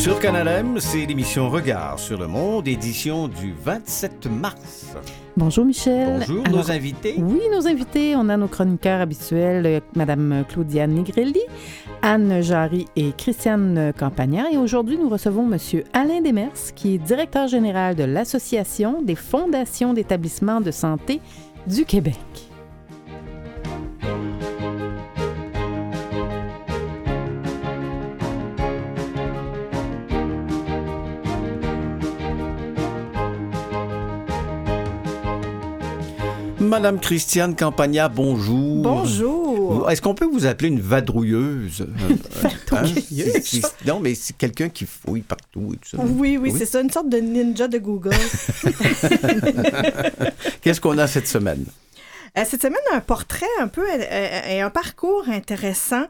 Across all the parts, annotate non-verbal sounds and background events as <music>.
Sur Canal M, c'est l'émission Regard sur le monde, édition du 27 mars. Bonjour Michel. Bonjour, nos invités. Oui, nos invités. On a nos chroniqueurs habituels, euh, Madame Claudiane Nigrelli, Anne Jarry et Christiane Campagnard. Et aujourd'hui, nous recevons Monsieur Alain Demers, qui est directeur général de l'Association des fondations d'établissements de santé du Québec. Madame Christiane Campagna, bonjour. Bonjour. Est-ce qu'on peut vous appeler une vadrouilleuse? <laughs> Hein? non, mais c'est quelqu'un qui fouille partout et tout ça. Oui, oui, c'est ça, une sorte de ninja de Google. <laughs> Qu'est-ce qu'on a cette semaine? Euh, cette semaine, un portrait un peu euh, euh, et un parcours intéressant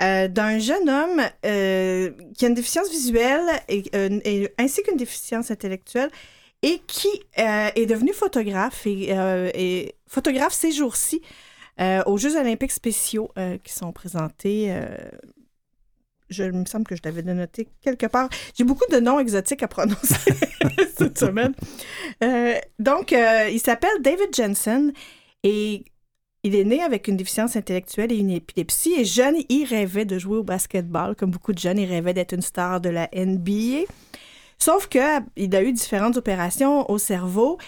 d'un jeune homme qui a une déficience visuelle et, ainsi qu'une déficience intellectuelle et qui euh, est devenu photographe et, euh, photographe ces jours-ci euh, aux Jeux olympiques spéciaux qui sont présentés. je il me semble que je l'avais noté quelque part. J'ai beaucoup de noms exotiques à prononcer <laughs> cette semaine. donc, il s'appelle David Jensen et il est né avec une déficience intellectuelle et une épilepsie. Et jeune, il rêvait de jouer au basketball. Comme beaucoup de jeunes, il rêvait d'être une star de la NBA. Sauf qu'il a eu différentes opérations au cerveau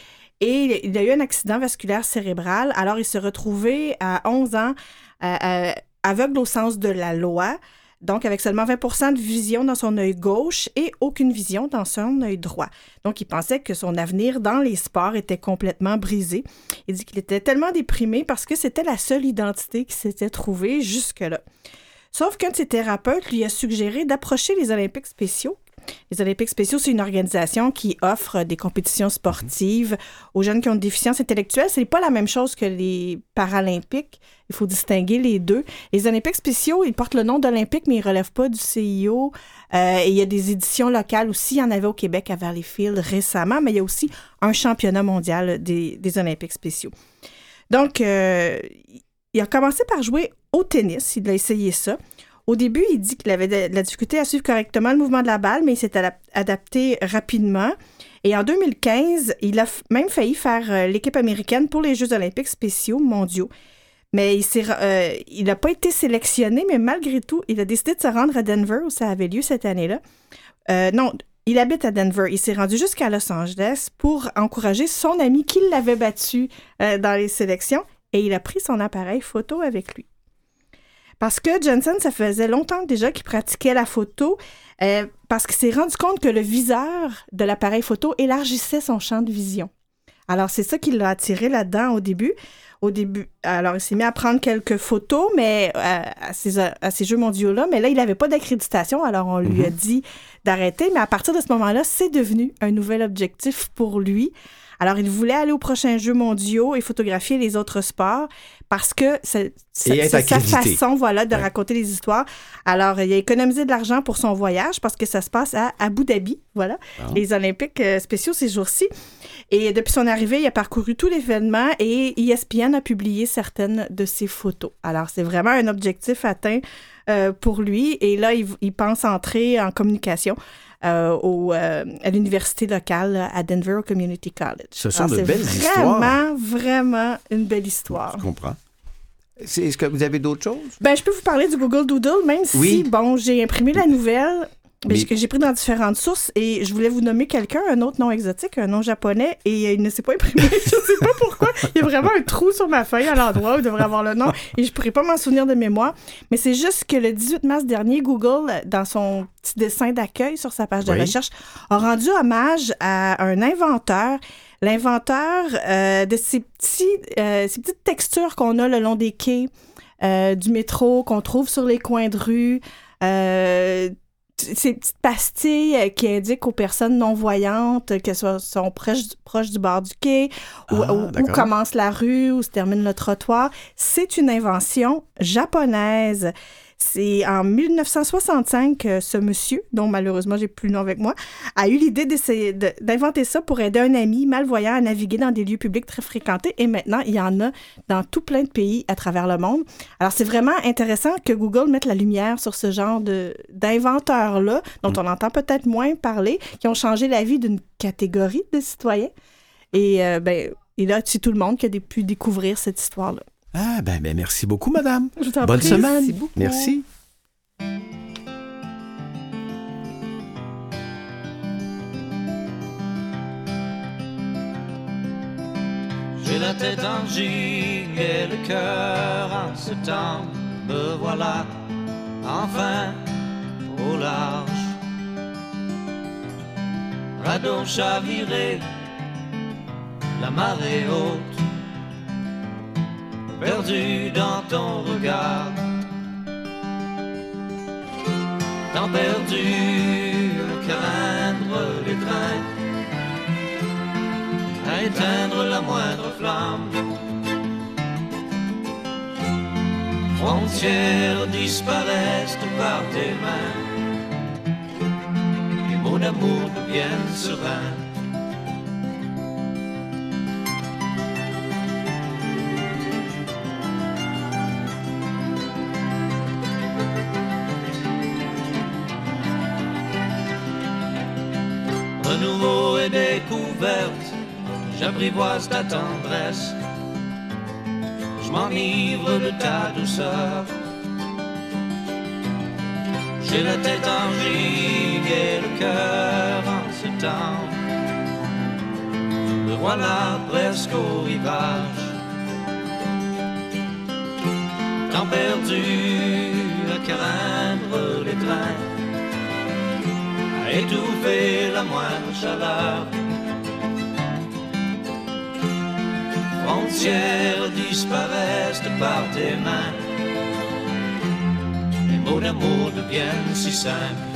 et il a eu un accident vasculaire cérébral. Alors, il s'est retrouvé à 11 ans euh, euh, aveugle au sens de la loi. Donc, avec seulement 20% de vision dans son œil gauche et aucune vision dans son œil droit. Donc, il pensait que son avenir dans les sports était complètement brisé. Il dit qu'il était tellement déprimé parce que c'était la seule identité qui s'était trouvée jusque-là. Sauf qu'un de ses thérapeutes lui a suggéré d'approcher les Olympiques spéciaux, les Olympiques spéciaux, c'est une organisation qui offre des compétitions sportives aux jeunes qui ont une déficience intellectuelle. Ce n'est pas la même chose que les Paralympiques. Il faut distinguer les deux. Les Olympiques spéciaux, ils portent le nom d'Olympique, mais ils ne relèvent pas du CIO. Euh, il y a des éditions locales aussi. Il y en avait au Québec à Valleyfield récemment, mais il y a aussi un championnat mondial des, Olympiques spéciaux. Donc, euh, il a commencé par jouer au tennis. Il a essayé ça. Au début, il dit qu'il avait de la difficulté à suivre correctement le mouvement de la balle, mais il s'est adapté rapidement. Et en 2015, il a même failli faire euh, l'équipe américaine pour les Jeux olympiques spéciaux mondiaux. Mais il n'a euh, pas été sélectionné, mais malgré tout, il a décidé de se rendre à Denver, où ça avait lieu cette année-là. Euh, non, il habite à Denver. Il s'est rendu jusqu'à Los Angeles pour encourager son ami qui l'avait battu dans les sélections et il a pris son appareil photo avec lui. Parce que Jensen, ça faisait longtemps déjà qu'il pratiquait la photo, euh, parce qu'il s'est rendu compte que le viseur de l'appareil photo élargissait son champ de vision. Alors, c'est ça qui l'a attiré là-dedans au début. Au début, alors il s'est mis à prendre quelques photos, mais euh, à, ces, Jeux mondiaux-là, mais là, il n'avait pas d'accréditation, alors on lui a mhm. dit d'arrêter. Mais à partir de ce moment-là, c'est devenu un nouvel objectif pour lui. Alors, il voulait aller aux prochains Jeux mondiaux et photographier les autres sports parce que c'est sa façon voilà, de raconter les histoires. Alors, il a économisé de l'argent pour son voyage parce que ça se passe à Abu Dhabi, voilà, les Olympiques euh, spéciaux ces jours-ci. Et depuis son arrivée, il a parcouru tout l'événement et ESPN a publié certaines de ses photos. Alors, c'est vraiment un objectif atteint euh, pour lui. Et là, il, il pense entrer en communication. Euh, au, euh, à l'université locale à Denver Community College. Ce sont de belles histoires. C'est vraiment, vraiment une belle histoire. Je comprends. Est-ce que vous avez d'autres choses? Ben, je peux vous parler du Google Doodle, même si, bon, j'ai imprimé la nouvelle mais... que j'ai pris dans différentes sources et je voulais vous nommer quelqu'un, un autre nom exotique, un nom japonais, et il ne s'est pas imprimé. <laughs> je ne sais pas pourquoi. Il y a vraiment un trou sur ma feuille à l'endroit où il devrait avoir le nom et je ne pourrais pas m'en souvenir de mémoire. Mais c'est juste que le 18 mars dernier, Google, dans son petit dessin d'accueil sur sa page de recherche, a rendu hommage à un inventeur l'inventeur euh, de ces, petits, euh, ces petites textures qu'on a le long des quais euh, du métro, qu'on trouve sur les coins de rue, ces petites pastilles euh, qui indiquent aux personnes non-voyantes qu'elles sont proches, du bord du quai, ou, ah, où, commence la rue, où se termine le trottoir. C'est une invention japonaise. C'est en 1965 que ce monsieur, dont malheureusement j'ai plus le nom avec moi, a eu l'idée d'inventer ça pour aider un ami malvoyant à naviguer dans des lieux publics très fréquentés. Et maintenant, il y en a dans tout plein de pays à travers le monde. Alors, c'est vraiment intéressant que Google mette la lumière sur ce genre de- d'inventeurs-là, dont on entend peut-être moins parler, qui ont changé la vie d'une catégorie de citoyens. Et euh, ben, et là, c'est tout le monde qui a pu découvrir cette histoire-là. Ah, ben, ben, merci beaucoup, madame. Je t'en Bonne prie. semaine. Merci beaucoup. Merci. J'ai la tête en gigue et le cœur en septembre. Me voilà enfin au large. Radeau chaviré, la marée haute, perdu dans ton regard. Tant perdu à craindre les trains à éteindre la moindre flamme. Frontières disparaissent par tes mains, les mots d'amour deviennent sereins. Découverte, j'apprivoise ta tendresse. Je m'enivre de ta douceur. J'ai la tête en gigue et le cœur en septembre. Me voilà presque au rivage. Temps perdu à craindre les trains, à étouffer la moindre chaleur. frontières disparaissent par tes mains. Les mots d'amour deviennent si simples.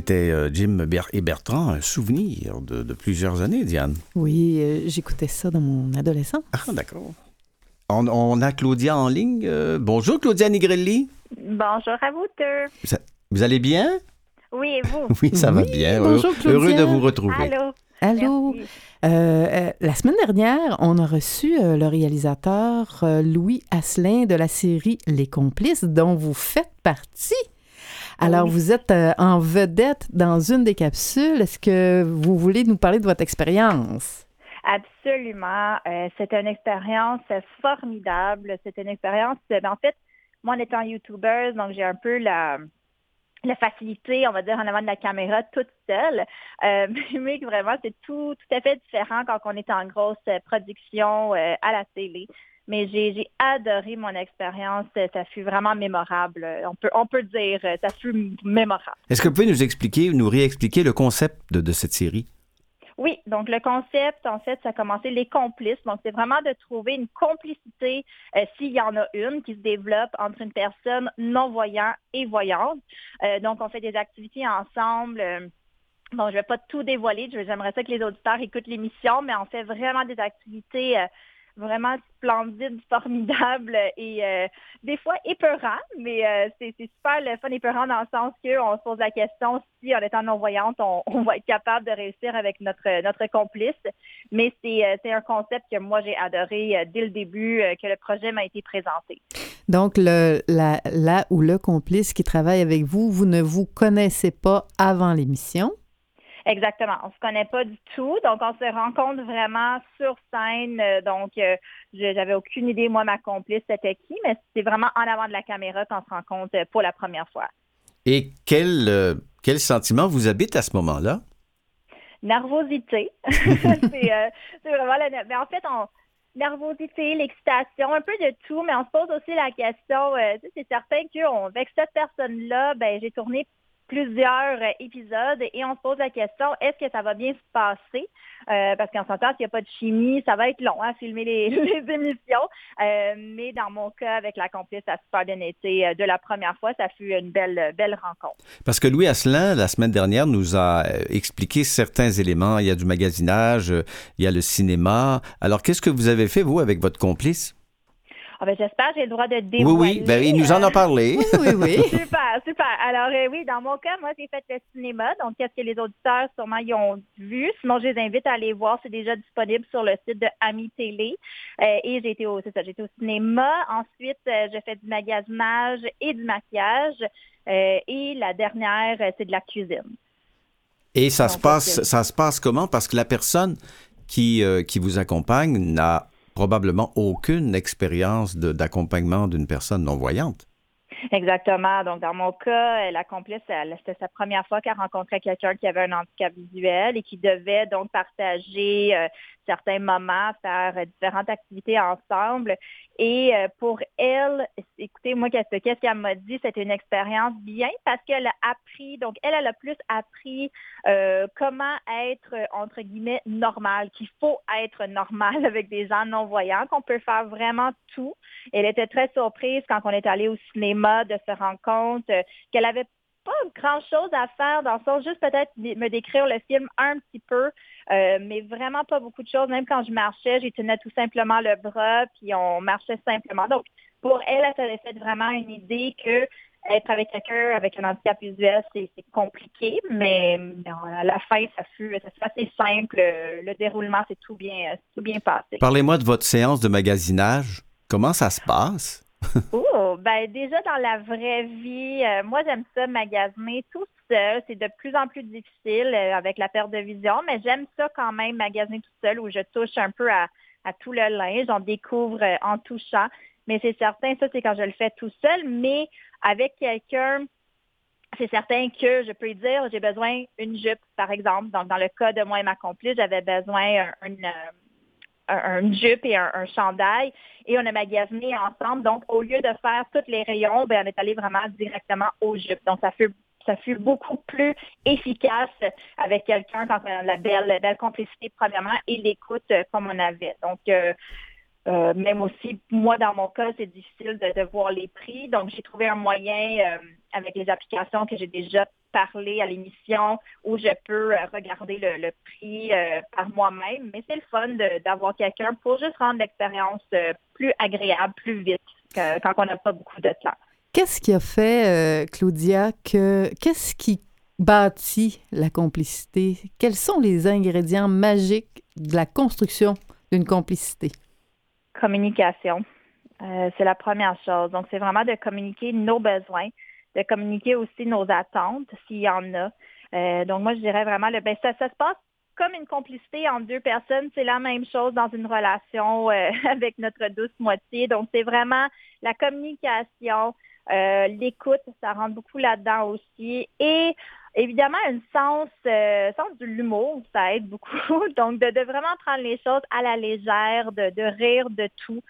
C'était euh, Jim et Bertrand, un souvenir de, de plusieurs années, Diane. Oui, euh, j'écoutais ça dans mon adolescence. Ah, d'accord. On, on a Claudia en ligne. Euh, bonjour, Claudia Nigrelli. Bonjour à vous deux. Vous allez bien? Oui, et vous? <laughs> Oui, ça va Oui, bien. bonjour, Heureux- Heureux de Claudia. vous retrouver. Allô? Allô? Merci. Euh, euh, la semaine dernière, on a reçu euh, le réalisateur euh, Louis Asselin de la série Les Complices, dont vous faites partie. Alors, Oui. vous êtes euh, en vedette dans une des capsules. Est-ce que vous voulez nous parler de votre expérience? Absolument. Euh, C'était une expérience formidable. C'était une expérience, euh, ben, en fait, moi en étant YouTubeuse, donc j'ai un peu la, la facilité, on va dire, en avant de la caméra toute seule. Euh, <laughs> mais vraiment, c'est tout, tout à fait différent quand on est en grosse production euh, à la télé. Mais j'ai adoré mon expérience. Ça fut vraiment mémorable. On peut, on peut dire, euh, ça fut mémorable. Est-ce que vous pouvez nous expliquer, nous réexpliquer le concept de, de cette série? Oui, donc le concept, en fait, ça a commencé les complices. Donc, c'est vraiment de trouver une complicité, euh, s'il y en a une, qui se développe entre une personne non-voyant et voyante. Euh, donc, on fait des activités ensemble. Euh, bon, je ne vais pas tout dévoiler. J'aimerais ça que les auditeurs écoutent l'émission, mais on fait vraiment des activités euh, vraiment splendide, formidable et euh, des fois épeurant, mais euh, c'est super le fun épeurant dans le sens qu'on se pose la question si, en étant non-voyante, <laughs> on, va être capable de réussir avec notre, notre complice. Mais c'est un concept que moi, j'ai adoré dès le début que le projet m'a été présenté. Donc, le, la, là où le complice qui travaille avec vous, vous ne vous connaissez pas avant l'émission? Exactement. On se connaît pas du tout. Donc, on se rencontre vraiment sur scène. Euh, donc, euh, j'avais aucune idée, moi, ma complice, c'était qui, mais c'est vraiment en avant de la caméra qu'on se rencontre euh, pour la première fois. Et quel, quel sentiment vous habite à ce moment-là? Nervosité. <laughs> <laughs> c'est vraiment la... Mais en fait, on nervosité, l'excitation, un peu de tout, mais on se pose aussi la question, c'est certain qu'avec cette personne-là, ben, j'ai tourné plusieurs euh, épisodes et on se pose la question, est-ce que ça va bien se passer? Euh, parce qu'on s'entend qu'il n'y a pas de chimie, ça va être long à filmer <laughs> les, émissions. Euh, mais dans mon cas, avec la complice, ça a super bien été. De la première fois, ça fut une belle, belle rencontre. Parce que Louis Asselin, la semaine dernière, nous a expliqué certains éléments. Il y a du magasinage, il y a le cinéma. Alors, qu'est-ce que vous avez fait, vous, avec votre complice? Ah ben, j'espère que j'ai le droit de dévoiler. Oui, oui, ben, il nous en a parlé. oui, oui, oui. <laughs> super, super. Alors euh, oui, dans mon cas, moi, j'ai fait le cinéma. Donc, qu'est-ce que les auditeurs sûrement y ont vu? Sinon, je les invite à aller voir. C'est déjà disponible sur le site de Ami Télé. Euh, et j'ai été au, c'est ça, j'ai été au cinéma. Ensuite, euh, j'ai fait du magasinage et du maquillage. et la dernière, c'est de la cuisine. Et ça se passe, ça se passe comment? Parce que la personne qui, qui vous accompagne n'a probablement aucune expérience d'accompagnement d'une personne non-voyante. Exactement. Donc, dans mon cas, complice, c'était sa première fois qu'elle rencontrait quelqu'un qui avait un handicap visuel et qui devait donc partager euh, certains moments, faire différentes activités ensemble. Et euh, pour elle, écoutez, moi, qu'est-ce qu'elle m'a dit? C'était une expérience bien parce qu'elle a appris, donc elle, elle a plus appris euh, comment être, entre guillemets, normal, qu'il faut être normal <laughs> avec des gens non-voyants, qu'on peut faire vraiment tout. Elle était très surprise quand on est allé au cinéma de se rendre compte qu'elle avait pas grand chose à faire dans le sens juste peut-être me décrire le film un petit peu, euh, mais vraiment pas beaucoup de choses. Même quand je marchais, j'ai tenais tout simplement le bras, puis on marchait simplement. Donc, pour elle, ça avait fait vraiment une idée que être avec quelqu'un avec un handicap visuel, c'est compliqué, mais à la fin, ça fut, assez simple. Le déroulement, c'est tout bien, tout bien passé. Parlez-moi de votre séance de magasinage. Comment ça se passe? <laughs> oh, ben déjà dans la vraie vie, euh, moi j'aime ça magasiner tout seul. C'est de plus en plus difficile euh, avec la perte de vision, mais j'aime ça quand même magasiner tout seul où je touche un peu à, tout le linge, on découvre euh, en touchant. Mais c'est certain, ça c'est quand je le fais tout seul, mais avec quelqu'un, c'est certain que je peux dire j'ai besoin d'une jupe, par exemple. Donc, dans le cas de moi et ma complice, j'avais besoin d'une un, jupe et un, chandail et on a magasiné ensemble. Donc, au lieu de faire tous les rayons, ben, on est allé vraiment directement aux jupes. Donc, ça fut ça fut beaucoup plus efficace avec quelqu'un quand on a la belle, belle complicité premièrement et l'écoute euh, comme on avait. Donc, euh, euh, même aussi, moi, dans mon cas, c'est difficile de, voir les prix. Donc, j'ai trouvé un moyen avec les applications que j'ai déjà parlé à l'émission où je peux euh, regarder le, prix euh, par moi-même. Mais c'est le fun d'avoir quelqu'un pour juste rendre l'expérience euh, plus agréable, plus vite quand on n'a pas beaucoup de temps. Qu'est-ce qui a fait, Claudia, que qu'est-ce qui bâtit la complicité? Quels sont les ingrédients magiques de la construction d'une complicité? Communication. c'est la première chose. Donc, c'est vraiment de communiquer nos besoins, de communiquer aussi nos attentes s'il y en a. Euh, donc moi, je dirais vraiment, le, ben, ça, ça se passe comme une complicité entre deux personnes. C'est la même chose dans une relation euh, <laughs> avec notre douce moitié. Donc c'est vraiment la communication, euh, l'écoute, ça rentre beaucoup là-dedans aussi. Et Évidemment, un sens, euh, sens de l'humour, ça aide beaucoup. <laughs> Donc, de, vraiment prendre les choses à la légère, de, rire de tout.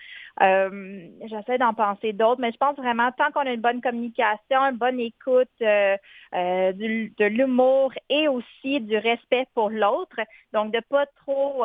Euh, J'essaie d'en penser d'autres, mais je pense vraiment, tant qu'on a une bonne communication, une bonne écoute, euh, de l'humour et aussi du respect pour l'autre, donc de pas trop,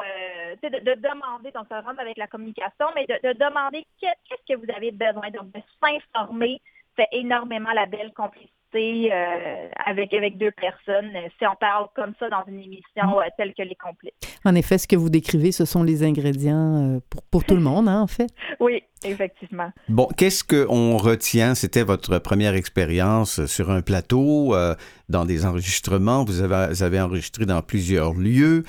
de, de, demander, donc ça rentre avec la communication, mais de, de demander qu'est-ce que vous avez besoin, donc de s'informer fait énormément la belle complicité euh, avec, avec deux personnes, si on parle comme ça dans une émission euh, telle que Les Complices. En effet, ce que vous décrivez, ce sont les ingrédients pour, pour tout le monde, hein, en fait. <laughs> oui, effectivement. Bon, qu'est-ce qu'on retient? C'était votre première expérience sur un plateau, dans des enregistrements. Vous avez, vous avez enregistré dans plusieurs lieux.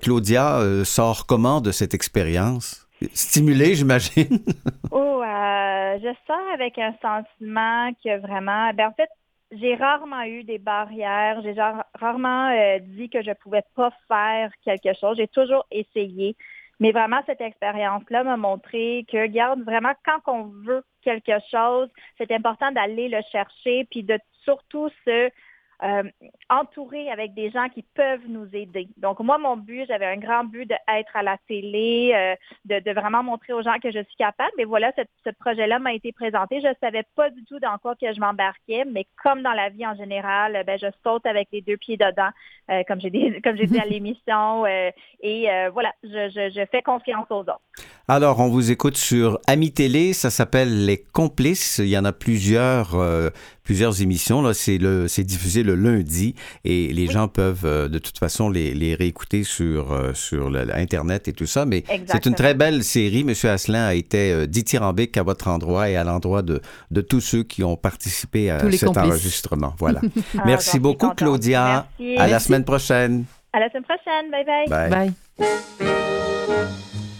Claudia sort comment de cette expérience? Stimulée, <laughs> j'imagine. oh, je sors avec un sentiment que vraiment, ben en fait, j'ai rarement eu des barrières. J'ai rarement euh, dit que je pouvais pas faire quelque chose. J'ai toujours essayé. Mais vraiment, cette expérience-là m'a montré que, regarde, vraiment, quand on veut quelque chose, c'est important d'aller le chercher, puis de surtout se euh, avec des gens qui peuvent nous aider. Donc, moi, mon but, j'avais un grand but d'être à la télé, euh, de, vraiment montrer aux gens que je suis capable. Mais voilà, ce projet-là m'a été présenté. Je ne savais pas du tout dans quoi que je m'embarquais, mais comme dans la vie en général, ben, je saute avec les deux pieds dedans, euh, comme j'ai dit, <laughs> comme j'ai dit à l'émission. et voilà, je, fais confiance aux autres. Alors, on vous écoute sur Ami Télé, ça s'appelle Les Complices. Il y en a plusieurs plusieurs émissions. Là, c'est le, c'est diffusé le lundi et les gens peuvent euh, de toute façon les, les réécouter sur euh, sur l'internet et tout ça. Mais c'est une très belle série. Monsieur Asselin a été euh, dithyrambique à votre endroit et à l'endroit de de tous ceux qui ont participé à cet enregistrement. Voilà. <laughs> Ah, Merci beaucoup, Claudia. À la semaine prochaine. À la semaine prochaine. Bye bye. Bye. bye.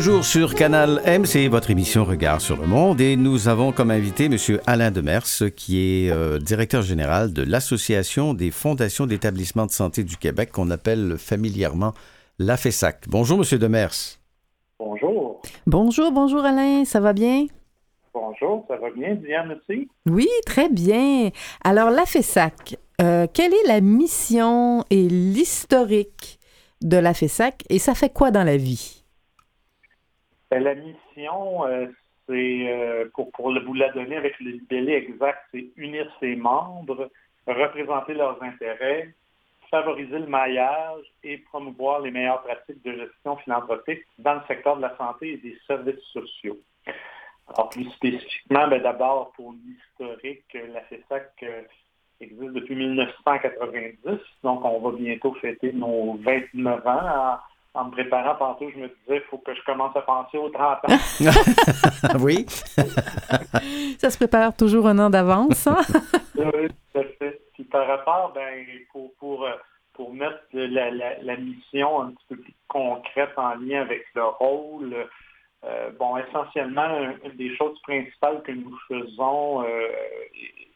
Toujours sur Canal M, c'est votre émission Regard sur le monde et nous avons comme invité M. Alain Demers, qui est euh, directeur général de l'Association des fondations d'établissements de santé du Québec qu'on appelle familièrement l'AFESAC. Bonjour M. Demers. Bonjour. Bonjour, bonjour Alain, ça va bien? Bonjour, ça va bien, Diane aussi? Oui, très bien. Alors l'AFESAC, euh, quelle est la mission et l'historique de l'AFESAC et ça fait quoi dans la vie? Ben, la mission, euh, c'est, euh, pour, vous la donner avec le délai exact, c'est unir ses membres, représenter leurs intérêts, favoriser le maillage et promouvoir les meilleures pratiques de gestion philanthropique dans le secteur de la santé et des services sociaux. Alors, plus spécifiquement, ben, d'abord, pour l'historique, la FESAC euh, existe depuis 1990, donc on va bientôt fêter nos 29 ans en me préparant tantôt, je me disais, il faut que je commence à penser aux 30 ans. <laughs> oui. ça se prépare toujours un an d'avance. Hein? <laughs> oui, tout à fait. Puis par rapport, ben, pour, pour, euh, pour mettre la, la, mission un petit peu plus concrète en lien avec le rôle, euh, bon, essentiellement, une des choses principales que nous faisons euh,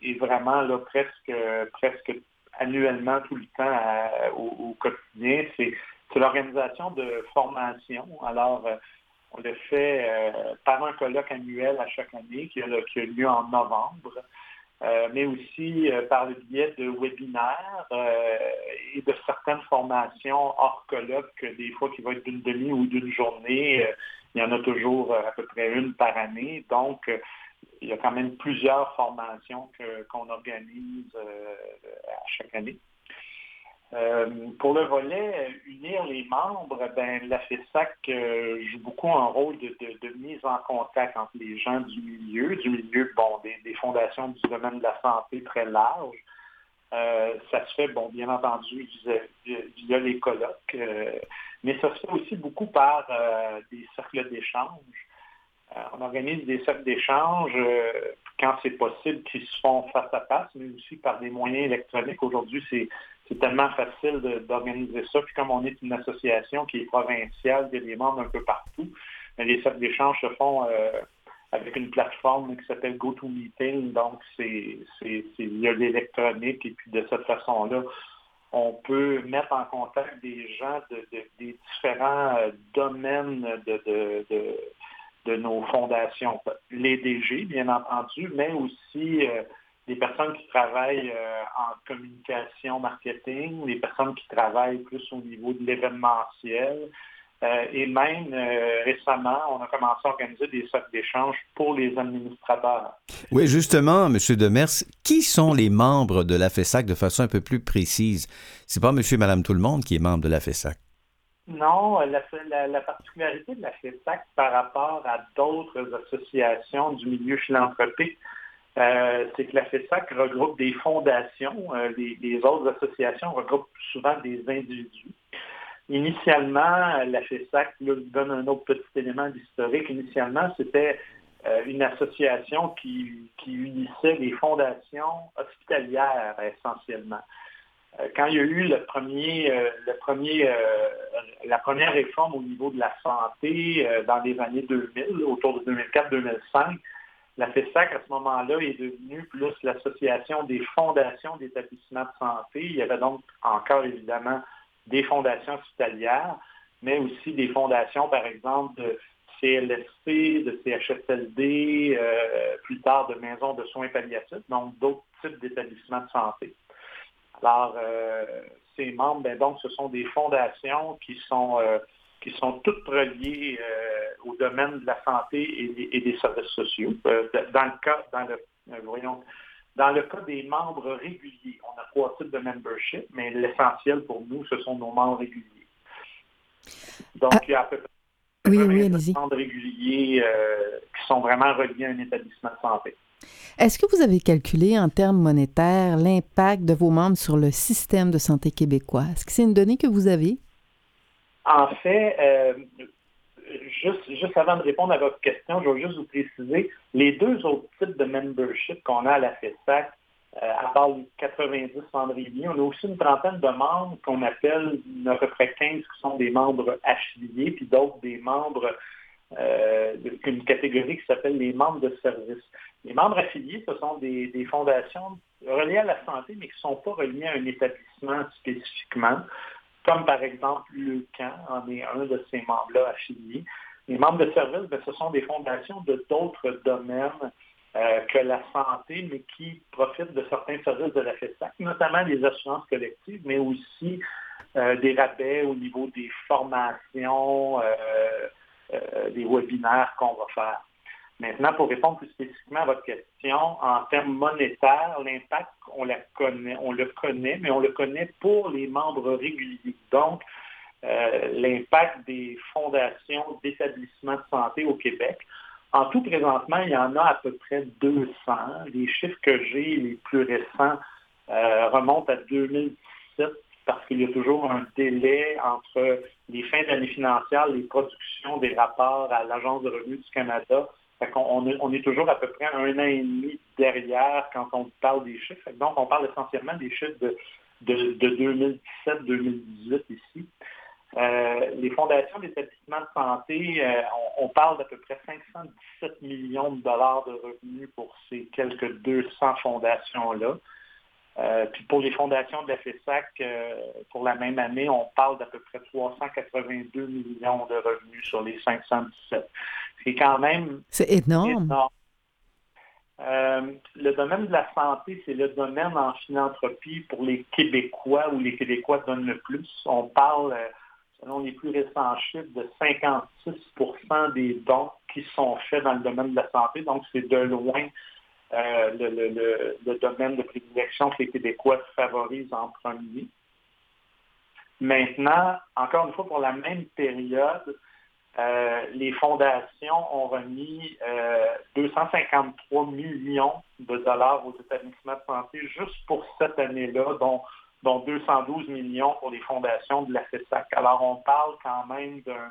est vraiment là, presque, presque annuellement, tout le temps au, au, quotidien, c'est c'est l'organisation de formation. Alors, euh, on le fait euh, par un colloque annuel à chaque année qui a, lieu en novembre, euh, mais aussi par le biais de webinaires et de certaines formations hors colloque, des fois qui vont être d'une demi ou d'une journée il y en a toujours à peu près une par année. Donc, il y a quand même plusieurs formations qu'on organise à chaque année. Euh, pour le volet euh, unir les membres, ben, la FESAC euh, joue beaucoup un rôle de, mise en contact entre les gens du milieu, du milieu bon, des, fondations du domaine de la santé très large. ça se fait, bon, bien entendu, via, les colloques, mais ça se fait aussi beaucoup par des cercles d'échange. on organise des cercles d'échange quand c'est possible qui se font face à face, mais aussi par des moyens électroniques. Aujourd'hui, c'est c'est tellement facile d'organiser ça. Puis comme on est une association qui est provinciale, il y a des membres un peu partout, mais les cercles d'échange se font euh, avec une plateforme qui s'appelle GoToMeeting. Donc, c'est, il y a l'électronique et puis de cette façon-là, on peut mettre en contact des gens de, des différents euh, domaines de, de, nos fondations. Les DG, bien entendu, mais aussi euh, des personnes qui travaillent euh, en communication, marketing, des personnes qui travaillent plus au niveau de l'événementiel. Euh, et même euh, récemment, on a commencé à organiser des cercles d'échange pour les administrateurs. Oui, justement, M. Demers, qui sont les membres de la FESAC de façon un peu plus précise? C'est pas M. et Mme Tout-le-Monde qui est membre de la FESAC. Non, la, la, particularité de la FESAC par rapport à d'autres associations du milieu philanthropique, euh, c'est que la FESAC regroupe des fondations, euh, les, autres associations regroupent souvent des individus. Initialement, la FESAC, là, je donne un autre petit élément d'historique, initialement, c'était euh, une association qui, unissait les fondations hospitalières essentiellement. quand il y a eu le premier, le premier, la première réforme au niveau de la santé dans les années 2000, autour de 2004-2005, la FESAC, à ce moment-là, est devenue plus l'association des fondations d'établissements de santé. Il y avait donc encore, évidemment, des fondations hospitalières, mais aussi des fondations, par exemple, de CLSC, de CHSLD, euh, plus tard de maisons de soins palliatifs, donc d'autres types d'établissements de santé. Alors, euh, ces membres, ben, donc, ce sont des fondations qui sont euh, qui sont toutes reliées euh, au domaine de la santé et, des services sociaux. Euh, dans le cas, dans le, euh, voyons, dans le cas des membres réguliers, on a trois types de membership, mais l'essentiel pour nous, ce sont nos membres réguliers. Donc, ah. il y a à peu près oui, membres réguliers qui sont vraiment reliés à un établissement de santé. Est-ce que vous avez calculé en termes monétaires l'impact de vos membres sur le système de santé québécois? Est-ce que c'est une donnée que vous avez? En fait, euh, juste, juste avant de répondre à votre question, je vais juste vous préciser, les deux autres types de membership qu'on a à la FESAC, euh, à part les 90 cendriers, on a aussi une trentaine de membres qu'on appelle à peu près 15 qui sont des membres affiliés, puis d'autres des membres euh, d'une catégorie qui s'appelle les membres de service. Les membres affiliés, ce sont des, des fondations reliées à la santé, mais qui ne sont pas reliées à un établissement spécifiquement comme par exemple le camp en est un de ces membres-là affiliés. Les membres de service, ben, ce sont des fondations de d'autres domaines euh, que la santé, mais qui profitent de certains services de la FESAC, notamment les assurances collectives, mais aussi euh, des rabais au niveau des formations, euh, des webinaires qu'on va faire. Maintenant, pour répondre plus spécifiquement à votre question, en termes monétaires, l'impact, on, le connaît, mais on le connaît pour les membres réguliers. Donc, euh, l'impact des fondations d'établissements de santé au Québec. En tout, présentement, il y en a à peu près 200. Les chiffres que j'ai, les plus récents, euh, remontent à 2017 parce qu'il y a toujours un délai entre les fins d'année financière, les productions des rapports à l'Agence de revenus du Canada on, est toujours à peu près un an et demi derrière quand on parle des chiffres. Donc, on parle essentiellement des chiffres de, 2017-2018 ici. Euh, les fondations d'établissements de santé, euh, on, parle d'à peu près 517 millions de dollars de revenus pour ces quelques 200 fondations-là. Euh, puis pour les fondations de la FESAC, pour la même année, on parle d'à peu près 382 millions de revenus sur les 517. C'est quand même... C'est énorme. Euh, le domaine de la santé, c'est le domaine en philanthropie pour les Québécois où les Québécois donnent le plus. On parle, euh, selon les plus récents chiffres, de 56% des dons qui sont faits dans le domaine de la santé. Donc, c'est de loin euh, le, domaine de prédilection que les Québécois favorisent en premier. Maintenant, encore une fois, pour la même période, euh, les fondations ont remis 253 euh, millions de dollars aux établissements de santé juste pour cette année-là, dont, dont 212 millions pour les fondations de la FESAC. Alors, on parle quand même d'un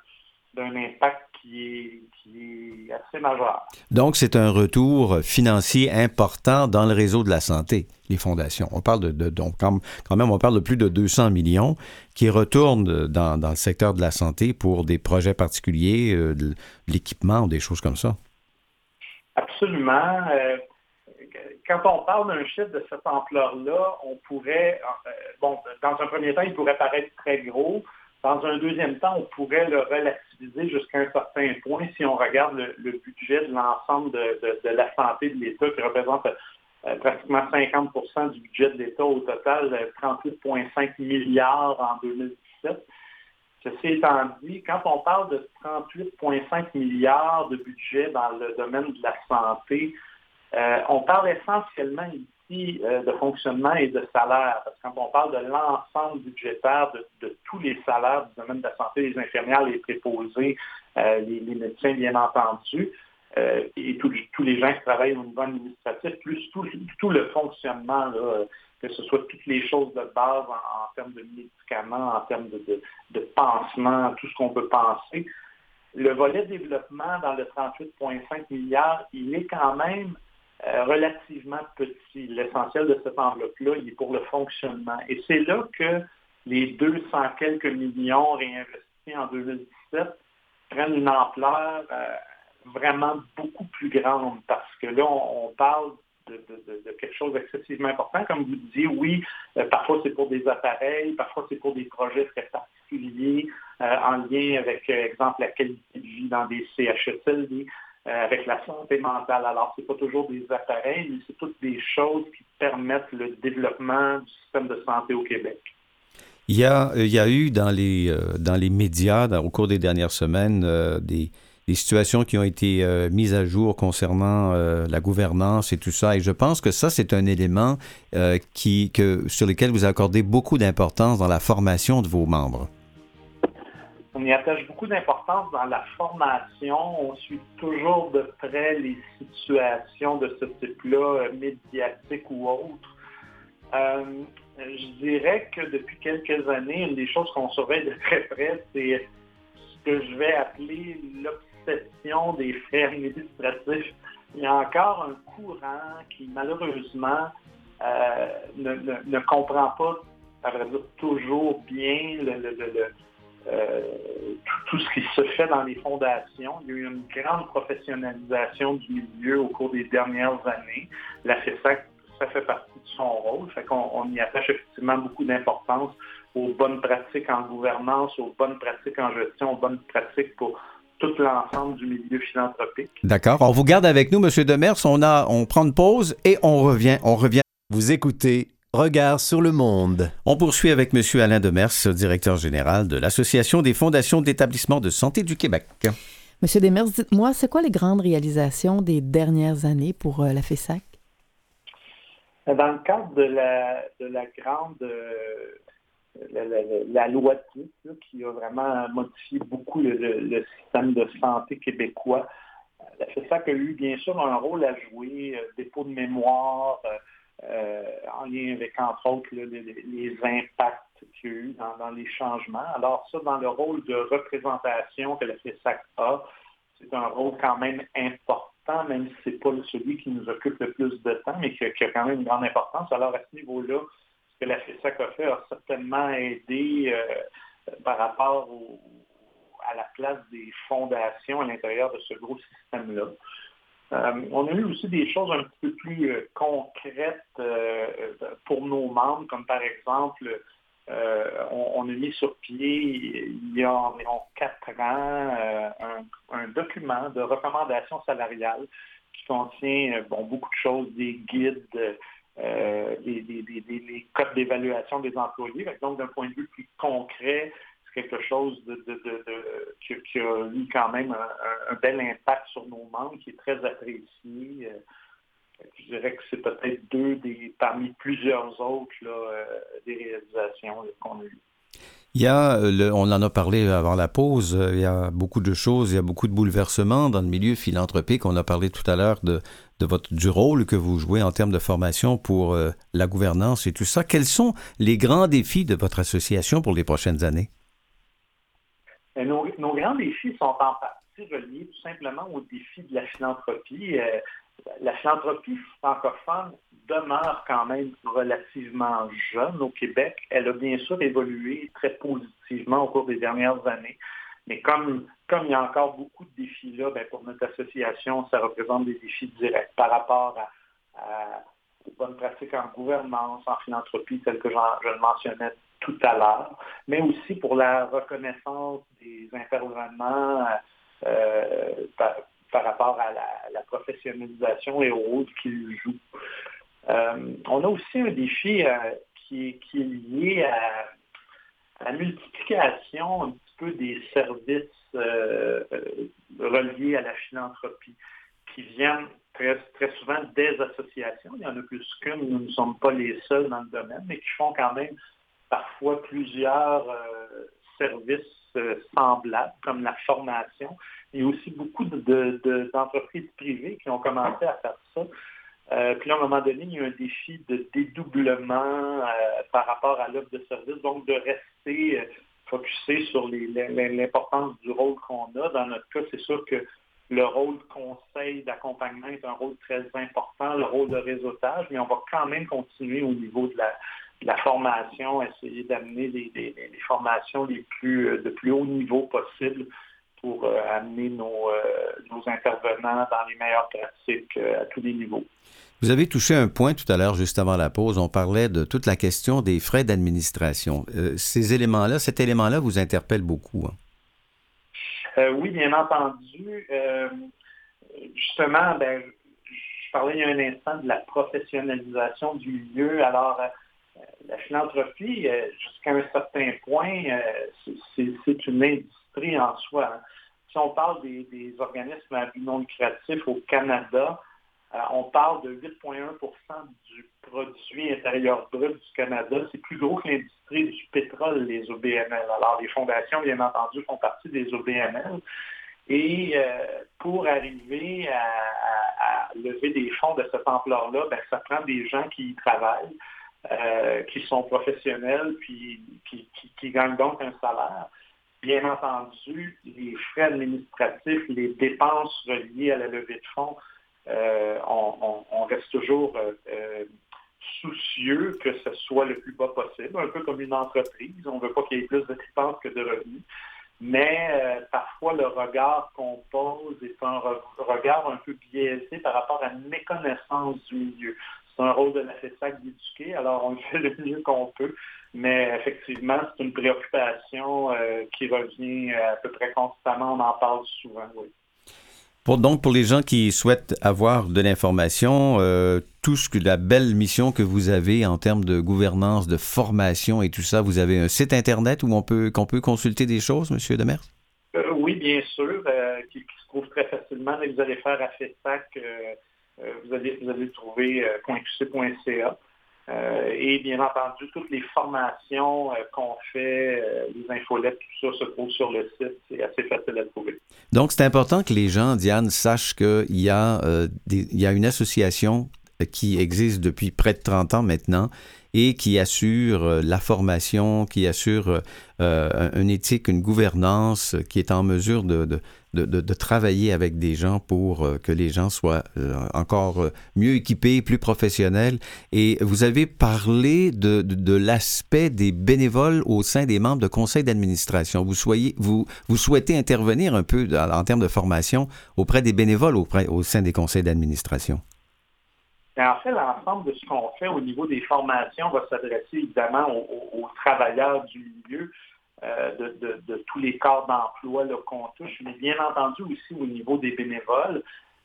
d'un impact qui est, assez majeur. Donc, c'est un retour financier important dans le réseau de la santé, les fondations. On parle de, donc quand, même, on parle de plus de 200 millions qui retournent dans, le secteur de la santé pour des projets particuliers, euh, de, l'équipement ou des choses comme ça. Absolument. Euh, quand on parle d'un chiffre de cette ampleur-là, on pourrait, euh, bon, dans un premier temps, il pourrait paraître très gros. Dans un deuxième temps, on pourrait le relativiser jusqu'à un certain point si on regarde le, budget de l'ensemble de, la santé de l'État, qui représente euh, pratiquement 50% du budget de l'État au total, 38,5 euh, milliards en 2017. Ceci étant dit, quand on parle de 38,5 milliards de budget dans le domaine de la santé, euh, on parle essentiellement euh, de fonctionnement et de salaire. Parce que quand on parle de l'ensemble budgétaire de, tous les salaires du domaine de la santé, les infirmières, les préposés, euh, les, médecins, bien entendu, euh, et tous les gens qui travaillent au niveau administratif, plus tout, le fonctionnement, que ce soit toutes les choses de base en, termes de médicaments, en termes de, de, de pansement, tout ce qu'on peut penser. Le volet développement dans le 38,5 milliards, il est quand même relativement petit. L'essentiel de cette enveloppe-là, il est pour le fonctionnement. Et c'est là que les 200 quelques millions réinvestis en 2017 prennent une ampleur euh, vraiment beaucoup plus grande parce que là, on, parle de, quelque chose d'excessivement important. Comme vous disiez, oui, euh, parfois c'est pour des appareils, parfois c'est pour des projets très particuliers en lien avec, exemple, la qualité de vie dans des CHSLD, euh, avec la santé mentale. Alors, ce n'est pas toujours des appareils, mais c'est toutes des choses qui permettent le développement du système de santé au Québec. Il y a, il y a eu dans les, euh, dans les médias, au cours des dernières semaines, euh, des, situations qui ont été mises à jour concernant la gouvernance et tout ça. Et je pense que ça, c'est un élément qui, sur lequel vous accordez beaucoup d'importance dans la formation de vos membres on y attache beaucoup d'importance dans la formation. On suit toujours de près les situations de ce type-là, euh, médiatiques ou autres. Euh, je dirais que depuis quelques années, une des choses qu'on surveille de très près, c'est ce que je vais appeler l'obsession des frais administratifs. Il y a encore un courant qui, malheureusement, euh, ne, comprend pas, à vrai dire, toujours bien le euh, tout, ce qui se fait dans les fondations. Il y a eu une grande professionnalisation du milieu au cours des dernières années. La FESAC, ça fait partie de son rôle. Fait qu'on on y attache effectivement beaucoup d'importance aux bonnes pratiques en gouvernance, aux bonnes pratiques en gestion, aux bonnes pratiques pour tout l'ensemble du milieu philanthropique. D'accord. On vous garde avec nous, M. Demers. On, a, on prend une pause et on revient. On revient. Vous écoutez Regard sur le monde. On poursuit avec M. Alain Demers, directeur général de l'Association des fondations d'établissements de santé du Québec. Monsieur Demers, dites-moi, c'est quoi les grandes réalisations des dernières années pour euh, la FESAC? Dans le cadre de la, de la grande euh, la, loi de qui a vraiment modifié beaucoup le, système de santé québécois, la FESAC a eu bien sûr un rôle à jouer, euh, dépôt de mémoire, euh, en lien avec, entre autres, les, impacts qu'il y a eu dans, les changements. Alors ça, dans le rôle de représentation que la FESAC a, c'est un rôle quand même important, même si ce n'est pas celui qui nous occupe le plus de temps, mais qui a, quand même une grande importance. Alors à ce niveau-là, ce que la FESAC a fait a certainement aidé euh, par rapport à la place des fondations à l'intérieur de ce gros système-là. Euh, on a eu aussi des choses un peu plus euh, concrètes euh, pour nos membres, comme par exemple, on, a mis sur pied il y a environ quatre ans un, document de recommandation salariale qui contient bon, beaucoup de choses, des guides, des, codes d'évaluation des employés. Donc, d'un point de vue plus concret, quelque chose de, qui, a eu quand même un, bel impact sur nos membres, qui est très apprécié. Je dirais que c'est peut-être deux des parmi plusieurs autres des réalisations qu'on a eues. Il y a, euh, on en a parlé avant la pause, euh, il y a beaucoup de choses, il y a beaucoup de bouleversements dans le milieu philanthropique. On a parlé tout à l'heure de, votre, du rôle que vous jouez en termes de formation pour euh, la gouvernance et tout ça. Quels sont les grands défis de votre association pour les prochaines années? Nos, grands défis sont en partie reliés tout simplement aux défis de la philanthropie la philanthropie francophone demeure quand même relativement jeune au Québec. Elle a bien sûr évolué très positivement au cours des dernières années. Mais comme, comme il y a encore beaucoup de défis là, ben, pour notre association, ça représente des défis directs par rapport aux bonnes pratiques en gouvernance, en philanthropie, telles que je le mentionnais tout à l'heure, mais aussi pour la reconnaissance des intervenants euh, par rapport à la, professionnalisation et au rôle qu'ils jouent. Euh, on a aussi un défi euh, qui, est lié à, la multiplication un petit peu des services reliés à la philanthropie qui viennent très, très souvent des associations. Il y en a plus qu'une, nous ne sommes pas les seuls dans le domaine, mais qui font quand même parfois plusieurs services semblables, comme la formation, il y a aussi beaucoup d'entreprises privées qui ont commencé à faire ça. Euh, puis à un moment donné, il y a un défi de dédoublement euh, par rapport à l'offre de service, donc de rester euh, focusé sur l'importance du rôle qu'on a. Dans notre cas, c'est sûr que le rôle de conseil, d'accompagnement est un rôle très important, le rôle de réseautage, mais on va quand même continuer au niveau de la, formation, essayer d'amener les, formations les plus, de plus haut niveau possible pour euh, amener euh, nos, intervenants dans les meilleures pratiques euh, à tous les niveaux. Vous avez touché un point tout à l'heure, juste avant la pause. On parlait de toute la question des frais d'administration. ces éléments-là, cet élément-là vous interpelle beaucoup. Hein? oui, bien entendu. justement, ben, je parlais il y a un instant de la professionnalisation du milieu. Alors, la philanthropie, jusqu'à un certain point, c'est une industrie en soi. Hein si on parle des, organismes à but non lucratif au Canada, euh, on parle de 8,1% du produit intérieur brut du Canada. C'est plus gros que l'industrie du pétrole, les OBNL. Alors, les fondations, bien entendu, font partie des OBNL. Et euh, pour arriver à, lever des fonds de cette ampleur-là, ben, ça prend des gens qui y travaillent, euh, qui sont professionnels, puis qui gagnent donc un salaire. Bien entendu, les frais administratifs, les dépenses reliées à la levée de fonds, euh, on, reste toujours euh, soucieux que ce soit le plus bas possible, un peu comme une entreprise. On ne veut pas qu'il y ait plus de dépenses que de revenus. Mais parfois, le regard qu'on pose est un regard un peu biaisé par rapport à une méconnaissance du milieu. C'est un rôle de la FESAC d'éduquer, alors on <laughs> fait le mieux qu'on peut. Mais effectivement, c'est une préoccupation euh, qui revient à peu près constamment. On en parle souvent, oui. Pour, donc, pour les gens qui souhaitent avoir de l'information, euh, tout ce que la belle mission que vous avez en termes de gouvernance, de formation et tout ça, vous avez un site internet où on peut qu'on peut consulter des choses, Monsieur Demers? Euh, oui, bien sûr, qui, se trouve très facilement. Vous allez faire à FESAC, vous allez vous allez trouver .qc.ca. Euh, et bien entendu, toutes les formations euh, qu'on fait, euh, les infolettes, tout ça se trouve sur le site. C'est assez facile à trouver. Donc, c'est important que les gens, Diane, sachent qu'il y, a, y a une association qui existe depuis près de 30 ans maintenant et qui assure euh, la formation, qui assure euh, une éthique, une gouvernance, qui est en mesure de, de, de, travailler avec des gens pour euh, que les gens soient encore mieux équipés, plus professionnels. Et vous avez parlé de, l'aspect des bénévoles au sein des membres de conseil d'administration. Vous, soyez, vous, vous souhaitez intervenir un peu en, termes de formation auprès des bénévoles au sein des conseils d'administration? En fait, l'ensemble de ce qu'on fait au niveau des formations va s'adresser évidemment aux, travailleurs du milieu, euh, de, tous les corps d'emploi qu'on touche, mais bien entendu aussi au niveau des bénévoles,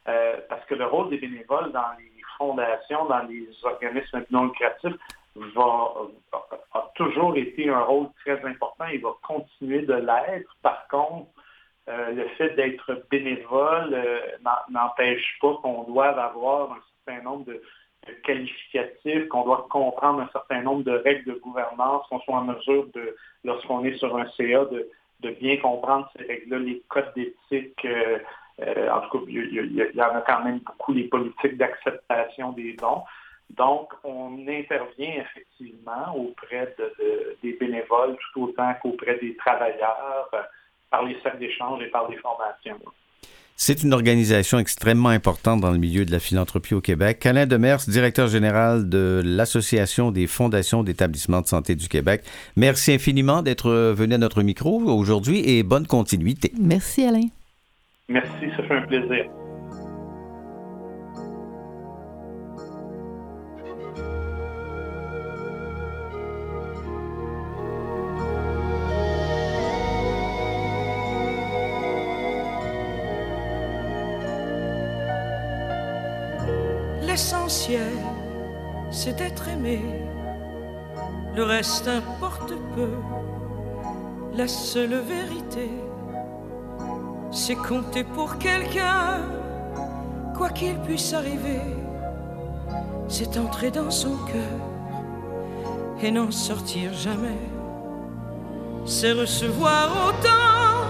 euh, parce que le rôle des bénévoles dans les fondations, dans les organismes non lucratifs, va, a toujours été un rôle très important et va continuer de l'être. Par contre, euh, le fait d'être bénévole n'empêche pas qu'on doive avoir un certain nombre de, qualificatifs, qu'on doit comprendre un certain nombre de règles de gouvernance, qu'on soit en mesure de, lorsqu'on est sur un CA, de, bien comprendre ces règles-là, les codes d'éthique. Euh, en tout cas, il y, en a quand même beaucoup les politiques d'acceptation des dons. Donc, on intervient effectivement auprès des bénévoles tout autant qu'auprès des travailleurs par les cercles d'échange et par les formations. C'est une organisation extrêmement importante dans le milieu de la philanthropie au Québec. Alain Demers, directeur général de l'Association des fondations d'établissements de santé du Québec. Merci infiniment d'être venu à notre micro aujourd'hui et bonne continuité. Merci Alain. Merci, ça fait un plaisir. C'est d'être aimé. Le reste importe peu. La seule vérité, c'est compter pour quelqu'un, quoi qu'il puisse arriver. C'est entrer dans son cœur et n'en sortir jamais. C'est recevoir autant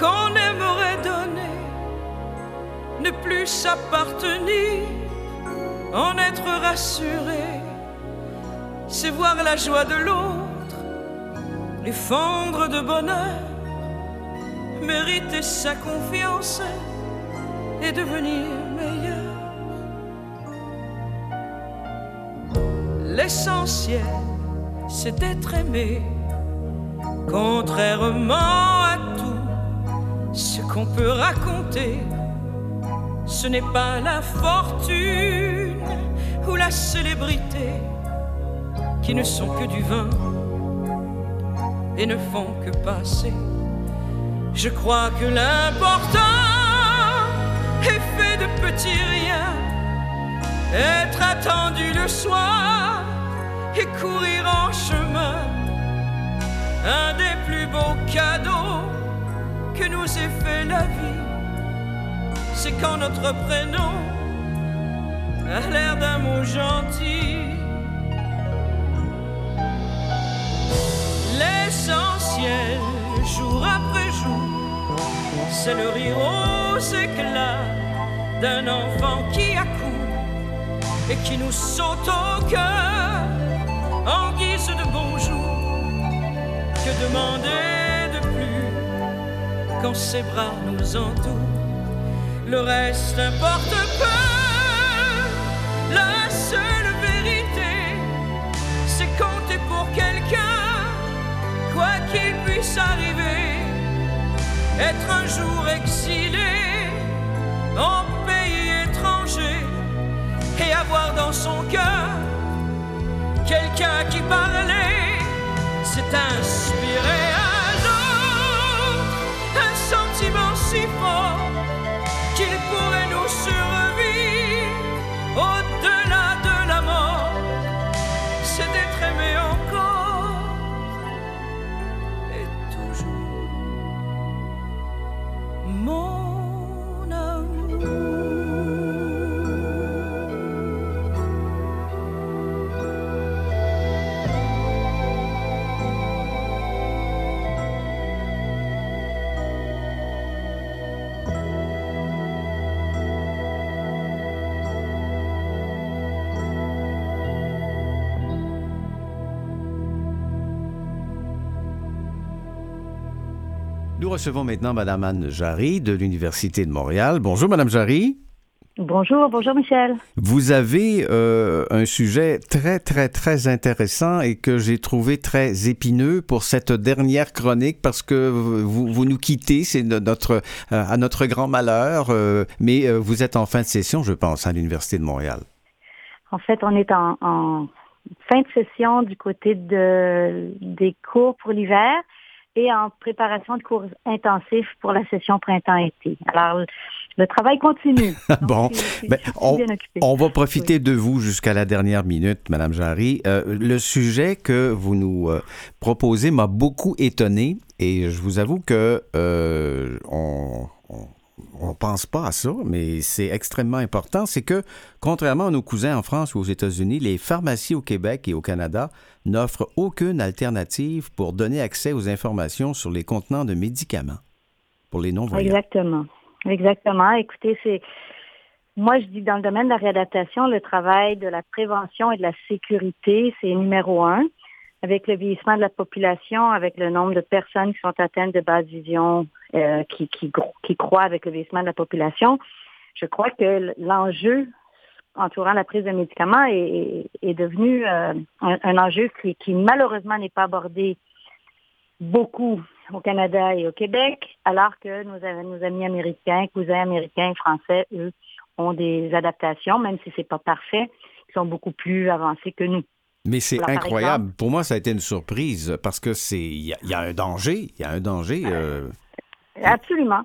qu'on aimerait donner, ne plus s'appartenir en être rassuré, c'est voir la joie de l'autre, les fendre de bonheur, mériter sa confiance et devenir meilleur. L'essentiel, c'est d'être aimé, contrairement à tout ce qu'on peut raconter ce n'est pas la fortune la célébrité qui ne sont que du vin et ne font que passer. Je crois que l'important est fait de petits riens, être attendu le soir et courir en chemin. Un des plus beaux cadeaux que nous ait fait la vie c'est quand notre prénom a l'air d'un mot gentil. L'essentiel, jour après jour, c'est le rire aux éclats d'un enfant qui accourt et qui nous saute au cœur en guise de bonjour. Que demander de plus quand ses bras nous entourent? le reste importe peu. Quoi qu'il puisse arriver. Être un jour exilé en pays étranger et avoir dans son cœur quelqu'un qui parlait, c'est inspiré à l'autre un sentiment si fort Nous recevons maintenant Mme Anne Jarry de l'Université de Montréal. Bonjour, Mme Jarry. Bonjour, bonjour Michel. Vous avez euh, un sujet très, très, très intéressant et que j'ai trouvé très épineux pour cette dernière chronique parce que vous, vous nous quittez, c'est notre, euh, à notre grand malheur, euh, mais vous êtes en fin de session, je pense, à l'Université de Montréal. En fait, on est en, en fin de session du côté de, des cours pour l'hiver et en préparation de cours intensifs pour la session printemps-été. Alors, le travail continue. <laughs> bon, ben, on, va profiter de vous jusqu'à la dernière minute, Madame Jarry. Euh, le sujet que vous nous euh, proposez m'a beaucoup étonné et je vous avoue que euh, on, on pense pas à ça, mais c'est extrêmement important, c'est que, contrairement à nos cousins en France ou aux États-Unis, les pharmacies au Québec et au Canada n'offrent aucune alternative pour donner accès aux informations sur les contenants de médicaments pour les non-voyants. Exactement. Exactement. Écoutez, c'est. Moi, je dis que dans le domaine de la réadaptation, le travail de la prévention et de la sécurité, c'est numéro un. Avec le vieillissement de la population, avec le nombre de personnes qui sont atteintes de basse vision, euh, qui, qui, qui croît avec le vieillissement de la population, je crois que l'enjeu entourant la prise de médicaments est, est devenu euh, un, enjeu qui, qui malheureusement n'est pas abordé beaucoup au Canada et au Québec, alors que nos, nos amis américains, cousins américains, français, eux, ont des adaptations, même si c'est pas parfait, qui sont beaucoup plus avancées que nous. Mais c'est incroyable. Pour moi, ça a été une surprise parce que c'est il y, a un danger, il y a un danger. Euh, Absolument.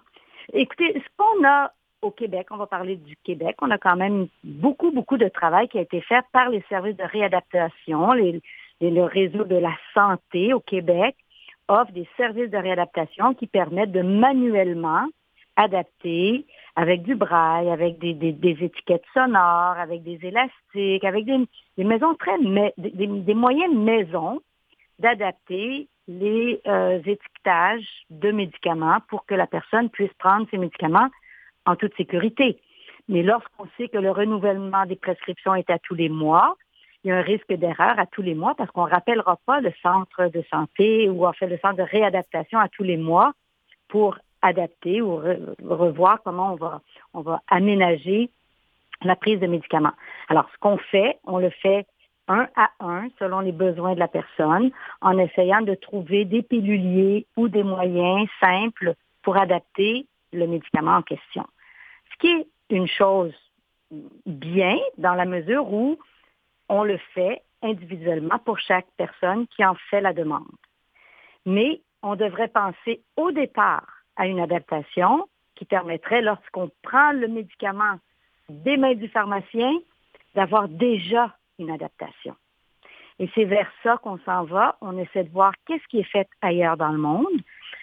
Écoutez, ce qu'on a au Québec, on va parler du Québec, on a quand même beaucoup, beaucoup de travail qui a été fait par les services de réadaptation, le réseau de la santé au Québec, offre des services de réadaptation qui permettent de manuellement adapter avec du braille, avec des, étiquettes sonores, avec des élastiques, avec des, maisons très, des, moyennes maisons d'adapter les euh, de médicaments pour que la personne puisse prendre ses médicaments en toute sécurité. Mais lorsqu'on sait que le renouvellement des prescriptions est à tous les mois, il y a un risque d'erreur à tous les mois parce qu'on ne rappellera pas le centre de santé ou en fait le centre de réadaptation à tous les mois pour adapter ou revoir comment on va, on va aménager la prise de médicaments. Alors, ce qu'on fait, on le fait un à un selon les besoins de la personne en essayant de trouver des piluliers ou des moyens simples pour adapter le médicament en question. Ce qui est une chose bien dans la mesure où on le fait individuellement pour chaque personne qui en fait la demande. Mais on devrait penser au départ à une adaptation qui permettrait, lorsqu'on prend le médicament des mains du pharmacien, d'avoir déjà une adaptation. Et c'est vers ça qu'on s'en va. On essaie de voir qu'est-ce qui est fait ailleurs dans le monde.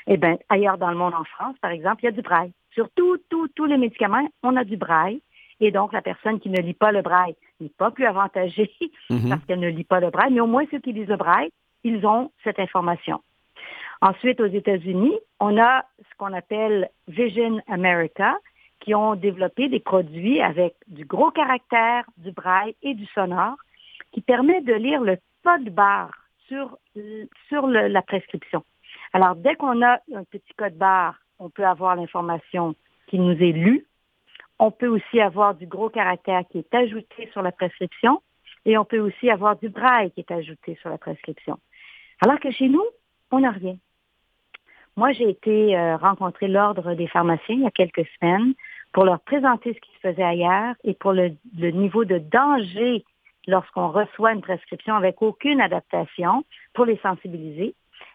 Eh bien, ailleurs dans le monde, en France, par exemple, il y a du braille. Sur tous les médicaments, on a du braille. Et donc, la personne qui ne lit pas le braille n'est pas plus avantagée <laughs> mhm. parce qu'elle ne lit pas le braille, mais au moins ceux qui lisent le braille, ils ont cette information. Ensuite, aux États-Unis, on a ce qu'on appelle Vision America, qui ont développé des produits avec du gros caractère, du braille et du sonore, qui permet de lire le code barre sur, sur la prescription. Alors, dès qu'on a un petit code barre, on peut avoir l'information qui nous est lue. On peut aussi avoir du gros caractère qui est ajouté sur la prescription et on peut aussi avoir du braille qui est ajouté sur la prescription. Alors que chez nous, on n'a rien. Moi, j'ai été euh, rencontrer l'Ordre des pharmaciens il y a quelques semaines pour leur présenter ce qui se faisait ailleurs et pour le, niveau de danger lorsqu'on reçoit une prescription avec aucune adaptation pour les sensibiliser.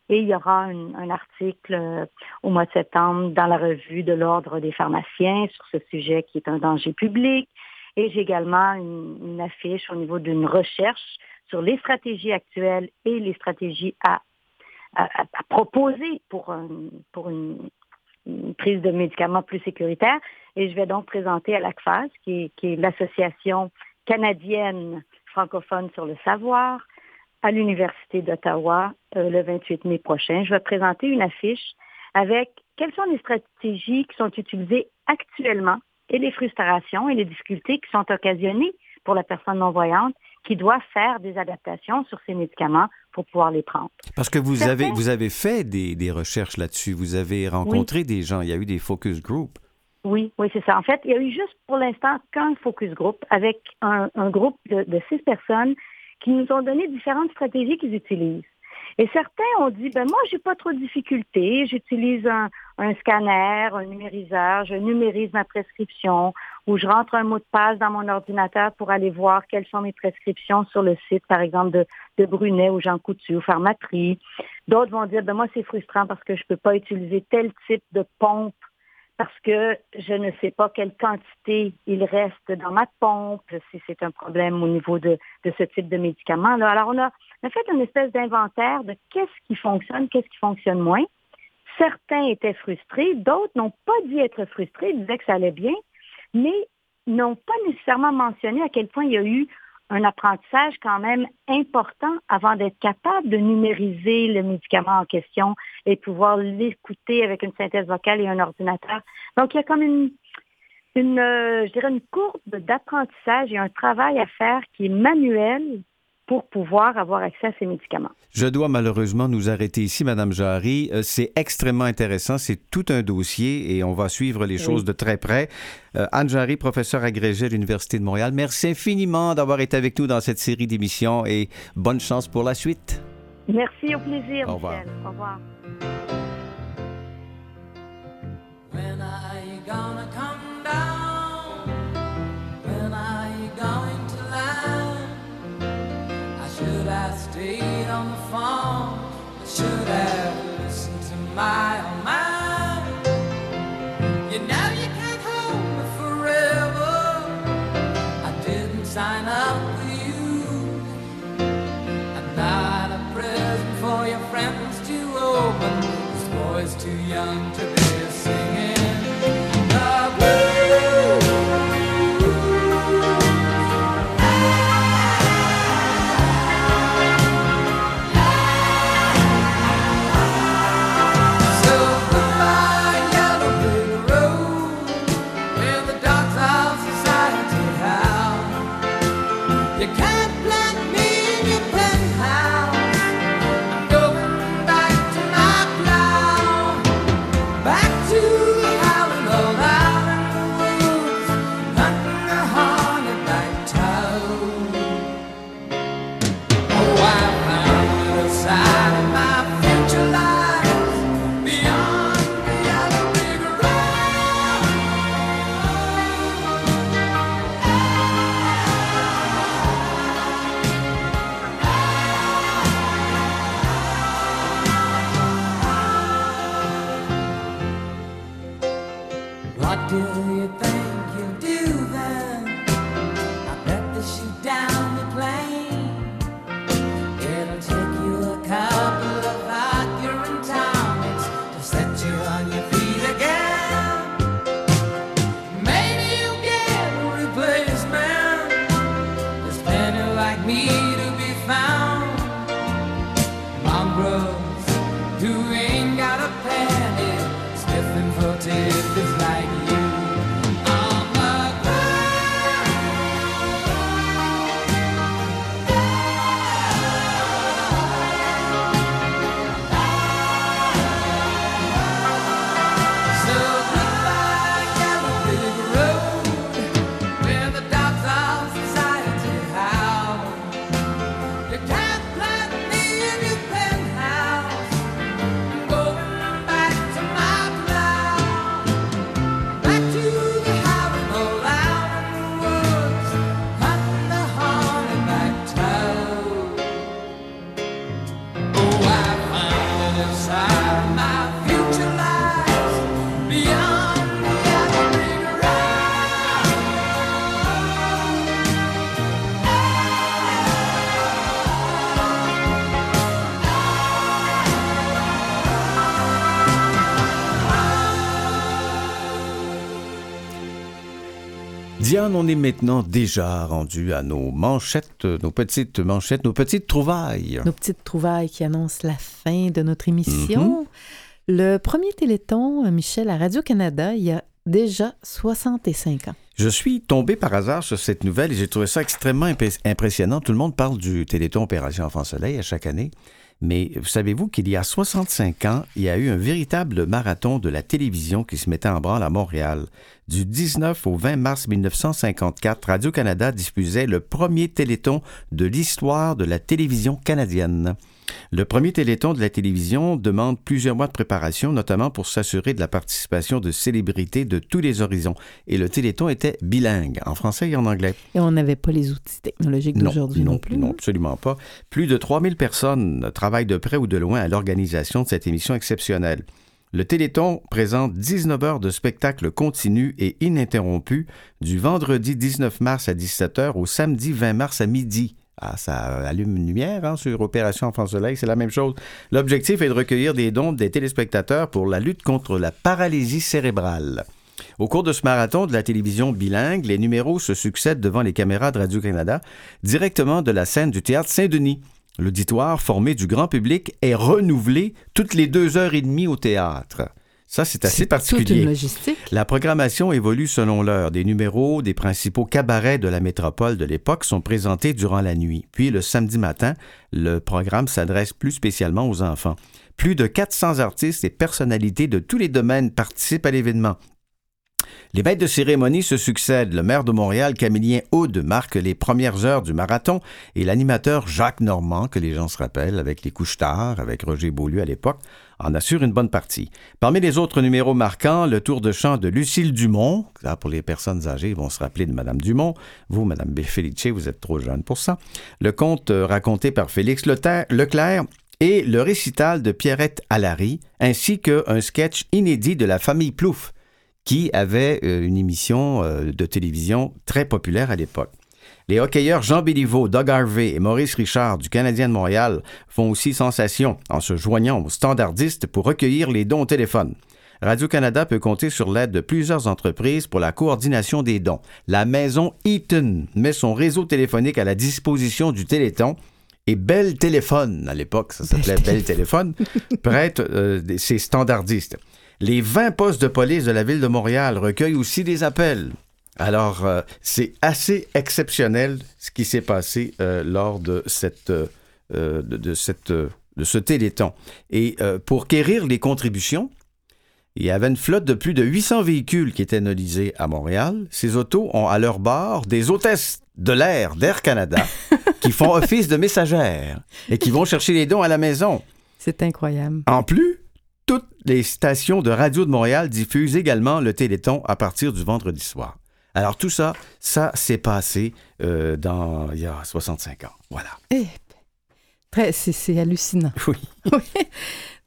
Et il y aura un, article euh, au mois de septembre dans la revue de l'Ordre des pharmaciens sur ce sujet qui est un danger public. Et j'ai également une, affiche au niveau d'une recherche sur les stratégies actuelles et les stratégies à, proposer pour, pour une, prise de médicaments plus sécuritaire. Et je vais donc présenter à l'ACFAS, qui est, l'Association canadienne francophone sur le savoir, à l'Université d'Ottawa euh, le 28 mai prochain. Je vais présenter une affiche avec quelles sont les stratégies qui sont utilisées actuellement et les frustrations et les difficultés qui sont occasionnées pour la personne non-voyante qui doit faire des adaptations sur ces médicaments pour pouvoir les prendre. Parce que vous, avez, vous avez fait des, des recherches là-dessus, vous avez rencontré des gens, il y a eu des focus groups. Oui, oui, c'est ça. En fait, il y a eu juste pour l'instant qu'un focus group avec un, un groupe de, de, six personnes qui nous ont donné différentes stratégies qu'ils utilisent. Et certains ont dit, ben moi, j'ai pas trop de difficultés. J'utilise un, un, scanner, un numériseur, je numérise ma prescription ou je rentre un mot de passe dans mon ordinateur pour aller voir quelles sont mes prescriptions sur le site, par exemple, de, de Brunet ou Jean Coutu ou Pharmaprix. D'autres vont dire, ben moi, c'est frustrant parce que je peux pas utiliser tel type de pompe parce que je ne sais pas quelle quantité il reste dans ma pompe, si c'est un problème au niveau de, de ce type de médicament-là. Alors, on a, on a fait une espèce d'inventaire de qu'est-ce qui fonctionne, qu'est-ce qui fonctionne moins. Certains étaient frustrés, d'autres n'ont pas dit être frustrés, disaient que ça allait bien, mais n'ont pas nécessairement mentionné à quel point il y a eu un apprentissage quand même important avant d'être capable de numériser le médicament en question et pouvoir l'écouter avec une synthèse vocale et un ordinateur. Donc, il y a comme une, une euh, je dirais une courbe d'apprentissage et un travail à faire qui est manuel pour pouvoir avoir accès à ces médicaments. Je dois malheureusement nous arrêter ici, Madame Jarry. Euh, c'est extrêmement intéressant. C'est tout un dossier et on va suivre les choses de très près. Euh, Anne Jarry, professeure agrégée à l'Université de Montréal, merci infiniment d'avoir été avec nous dans cette série d'émissions et bonne chance pour la suite. Merci, au plaisir. Au revoir. Michel. Au revoir. When are you gonna come listened to oh my. You know you can't hold me forever. I didn't sign up for you. I'm not a present for your friends to open. This boy's too young to On est maintenant déjà rendu à nos manchettes, nos petites manchettes, nos petites trouvailles. Nos petites trouvailles qui annoncent la fin de notre émission. Le premier Téléthon, Michel, à Radio-Canada, il y a déjà 65 ans. Je suis tombé par hasard sur cette nouvelle et j'ai trouvé ça extrêmement imp- impressionnant. Tout le monde parle du Téléthon Opération Enfant Soleil à chaque année. Mais savez-vous qu'il y a 65 ans, il y a eu un véritable marathon de la télévision qui se mettait en branle à Montréal. Du 19 au 20 mars 1954, Radio-Canada diffusait le premier téléthon de l'histoire de la télévision canadienne. Le premier téléthon de la télévision demande plusieurs mois de préparation, notamment pour s'assurer de la participation de célébrités de tous les horizons. Et le téléthon était bilingue, en français et en anglais. Et on n'avait pas les outils technologiques d'aujourd'hui non, plus. Non, absolument pas. Plus de 3000 personnes travaillent de près ou de loin à l'organisation de cette émission exceptionnelle. Le Téléthon présente 19 heures de spectacle continu et ininterrompu du vendredi 19 mars à 17h au samedi 20 mars à midi. Ah, ça allume une lumière hein, sur Opération Enfant Soleil, c'est la même chose. L'objectif est de recueillir des dons des téléspectateurs pour la lutte contre la paralysie cérébrale. Au cours de ce marathon de la télévision bilingue, les numéros se succèdent devant les caméras de Radio-Canada, directement de la scène du théâtre Saint-Denis. L'auditoire formé du grand public est renouvelé toutes les deux heures et demie au théâtre. Ça, c'est assez particulier. Toute une logistique. La programmation évolue selon l'heure. Des numéros des principaux cabarets de la métropole de l'époque sont présentés durant la nuit. Puis le samedi matin, le programme s'adresse plus spécialement aux enfants. Plus de 400 artistes et personnalités de tous les domaines participent à l'événement. Les maîtres de cérémonie se succèdent. Le maire de Montréal, Camillien Aude, marque les premières heures du marathon et l'animateur Jacques Normand, que les gens se rappellent, avec les couches tard, avec Roger Beaulieu à l'époque, en assure une bonne partie. Parmi les autres numéros marquants, le tour de chant de Lucille Dumont. Là, pour les personnes âgées, ils vont se rappeler de Madame Dumont. Vous, Madame Felice, vous êtes trop jeune pour ça. Le conte euh, raconté par Félix Leclerc et le récital de Pierrette Allary, ainsi qu'un sketch inédit de la famille Plouffe qui avait euh, une émission euh, de télévision très populaire à l'époque. Les hockeyeurs Jean Béliveau, Doug Harvey et Maurice Richard du Canadien de Montréal font aussi sensation en se joignant aux standardistes pour recueillir les dons au téléphone. Radio-Canada peut compter sur l'aide de plusieurs entreprises pour la coordination des dons. La maison Eaton met son réseau téléphonique à la disposition du Téléthon et Bell Téléphone, à l'époque, ça s'appelait Bell Téléphone, <laughs> prête euh, ses standardistes. Les 20 postes de police de la ville de Montréal recueillent aussi des appels. Alors, euh, c'est assez exceptionnel ce qui s'est passé euh, lors de cette, euh, de, cette, de ce téléthon. Et pour quérir les contributions, il y avait une flotte de plus de 800 véhicules qui étaient nolisés à Montréal. Ces autos ont à leur bord des hôtesses de l'air d'Air Canada <laughs> qui font office de messagères et qui vont chercher les dons à la maison. C'est incroyable. En plus, toutes les stations de radio de Montréal diffusent également le Téléthon à partir du vendredi soir. Alors tout ça, ça s'est passé euh, dans il y a 65 ans. Voilà. Eh, c'est hallucinant. Oui. <laughs>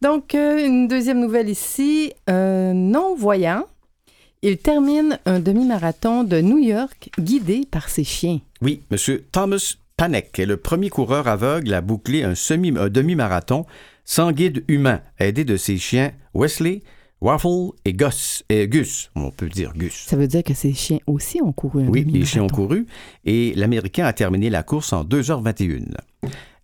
Donc, euh, une deuxième nouvelle ici. non-voyant, il termine un demi-marathon de New York guidé par ses chiens. Oui, M. Thomas Panek est le premier coureur aveugle à boucler un, semi, un demi-marathon sans guide humain, aidé de ses chiens Wesley, Waffle et Gus. Et Gus, on peut dire Gus. Ça veut dire que ces chiens aussi ont couru un Oui, les chiens ont couru et l'Américain a terminé la course en 2h21.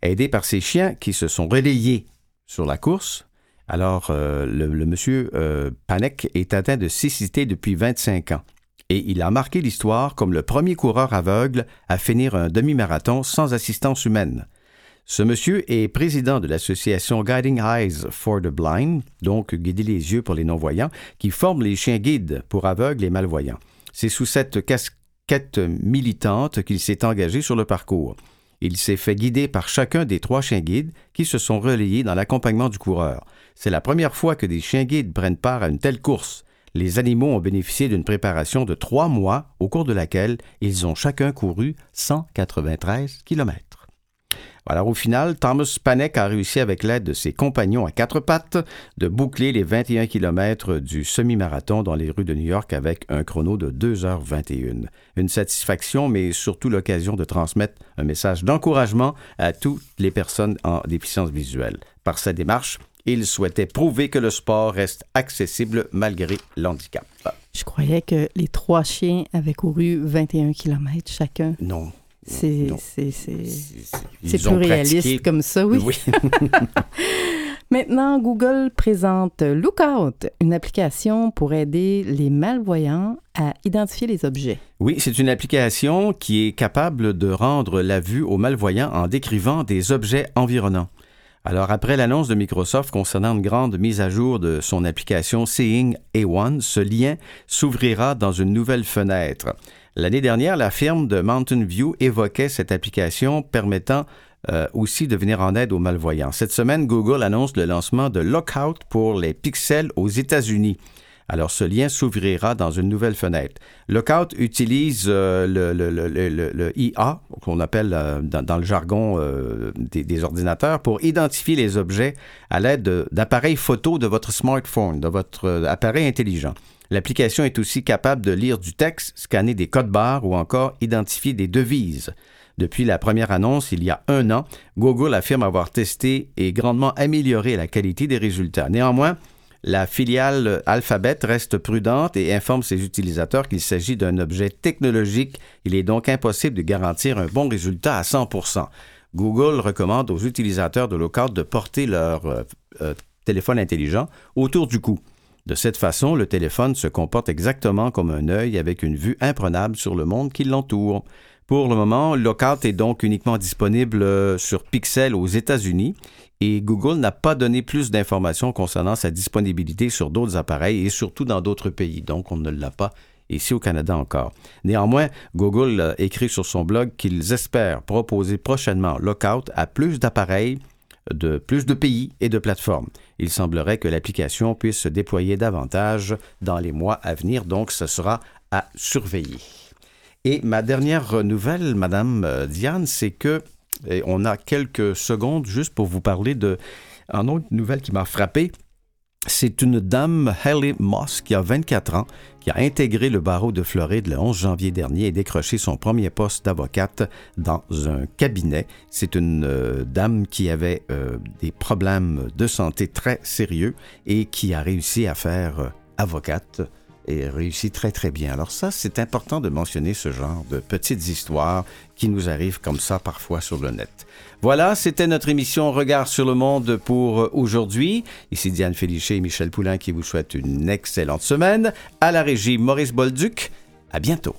Aidé par ses chiens qui se sont relayés sur la course, alors euh, le, monsieur euh, Panek est atteint de cécité depuis 25 ans et il a marqué l'histoire comme le premier coureur aveugle à finir un demi-marathon sans assistance humaine. Ce monsieur est président de l'association Guiding Eyes for the Blind, donc guider les yeux pour les non-voyants, qui forme les chiens guides pour aveugles et malvoyants. C'est sous cette casquette militante qu'il s'est engagé sur le parcours. Il s'est fait guider par chacun des trois chiens guides qui se sont relayés dans l'accompagnement du coureur. C'est la première fois que des chiens guides prennent part à une telle course. Les animaux ont bénéficié d'une préparation de trois mois au cours de laquelle ils ont chacun couru 193 kilomètres. Alors au final, Thomas Panek a réussi avec l'aide de ses compagnons à quatre pattes de boucler les 21 km du semi-marathon dans les rues de New York avec un chrono de 2h21. Une satisfaction, mais surtout l'occasion de transmettre un message d'encouragement à toutes les personnes en déficience visuelle. Par sa démarche, il souhaitait prouver que le sport reste accessible malgré l'handicap. Je croyais que les trois chiens avaient couru 21 km chacun. Non. C'est plus réaliste comme ça, oui. oui. <laughs> <laughs> Maintenant, Google présente Lookout, une application pour aider les malvoyants à identifier les objets. Oui, c'est une application qui est capable de rendre la vue aux malvoyants en décrivant des objets environnants. Alors, après l'annonce de Microsoft concernant une grande mise à jour de son application Seeing A1, ce lien s'ouvrira dans une nouvelle fenêtre. L'année dernière, la firme de Mountain View évoquait cette application permettant euh, aussi de venir en aide aux malvoyants. Cette semaine, Google annonce le lancement de Lockout pour les pixels aux États-Unis. Alors, ce lien s'ouvrira dans une nouvelle fenêtre. Lookout utilise euh, le, le, IA, qu'on appelle euh, dans, le jargon des, des, ordinateurs, pour identifier les objets à l'aide d'appareils photo de votre smartphone, de votre appareil intelligent. L'application est aussi capable de lire du texte, scanner des codes barres ou encore identifier des devises. Depuis la première annonce il y a un an, Google affirme avoir testé et grandement amélioré la qualité des résultats. Néanmoins, la filiale Alphabet reste prudente et informe ses utilisateurs qu'il s'agit d'un objet technologique. Il est donc impossible de garantir un bon résultat à 100% Google recommande aux utilisateurs de Lookout de porter leur euh, euh, téléphone intelligent autour du cou. De cette façon, le téléphone se comporte exactement comme un œil avec une vue imprenable sur le monde qui l'entoure. Pour le moment, Lookout est donc uniquement disponible euh, sur Pixel aux États-Unis et Google n'a pas donné plus d'informations concernant sa disponibilité sur d'autres appareils et surtout dans d'autres pays. Donc, on ne l'a pas ici au Canada encore. Néanmoins, Google écrit sur son blog qu'ils espèrent proposer prochainement Lookout à plus d'appareils de plus de pays et de plateformes. Il semblerait que l'application puisse se déployer davantage dans les mois à venir, donc ce sera à surveiller. Et ma dernière nouvelle, Madame euh, Diane, c'est que on a quelques secondes juste pour vous parler de un autre nouvelle qui m'a frappé. C'est une dame, Haley Moss, qui a 24 ans, qui a intégré le barreau de Floride le 11 janvier dernier et décroché son premier poste d'avocate dans un cabinet. C'est une euh, dame qui avait euh, des problèmes de santé très sérieux et qui a réussi à faire euh, avocate et réussit très très bien. Alors ça, c'est important de mentionner ce genre de petites histoires qui nous arrivent comme ça parfois sur le net. Voilà, c'était notre émission Regard sur le monde pour aujourd'hui. Ici Diane Félichet et Michel Poulain qui vous souhaitent une excellente semaine. À la régie Maurice Bolduc. À bientôt.